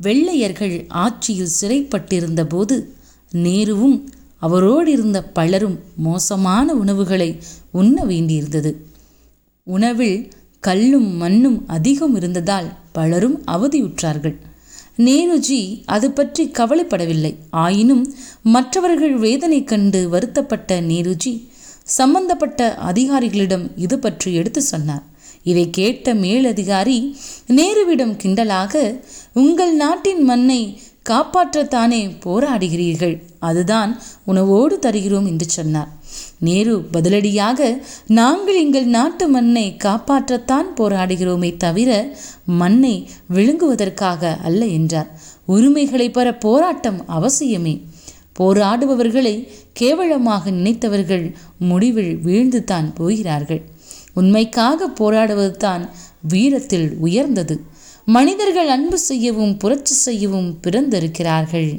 வெள்ளையர்கள் ஆட்சியில் சிறைப்பட்டிருந்த போது நேருவும் அவரோடு இருந்த பலரும் மோசமான உணவுகளை உண்ண வேண்டியிருந்தது. உணவில் கல்லும் மண்ணும் அதிகம் இருந்ததால் பலரும் அவதியுற்றார்கள். நேருஜி அது பற்றி கவலைப்படவில்லை. ஆயினும் மற்றவர்கள் வேதனை கண்டு வருத்தப்பட்ட நேருஜி சம்பந்தப்பட்ட அதிகாரிகளிடம் இது பற்றி எடுத்து சொன்னார். இதை கேட்ட மேலதிகாரி நேருவிடம் கிண்டலாக உங்கள் நாட்டின் மண்ணை காப்பாற்றத்தானே போராடுகிறீர்கள்? அதுதான் உணவோடு தருகிறோம் என்று சொன்னார். நேரு பதிலடியாக நாங்கள் எங்கள் நாட்டு மண்ணை காப்பாற்றத்தான் போராடுகிறோமே தவிர மண்ணை விழுங்குவதற்காக அல்ல என்றார். உரிமைகளை பெற போராட்டம் அவசியமே. போராடுபவர்களை கேவலமாக நினைத்தவர்கள் முடிவில் வீழ்ந்து தான் போகிறார்கள். உண்மைக்காக போராடுவதுதான் வீரத்தில் உயர்ந்தது. மனிதர்கள் அன்பு செய்யவும் புரட்சி செய்யவும் பிறந்திருக்கிறார்கள்.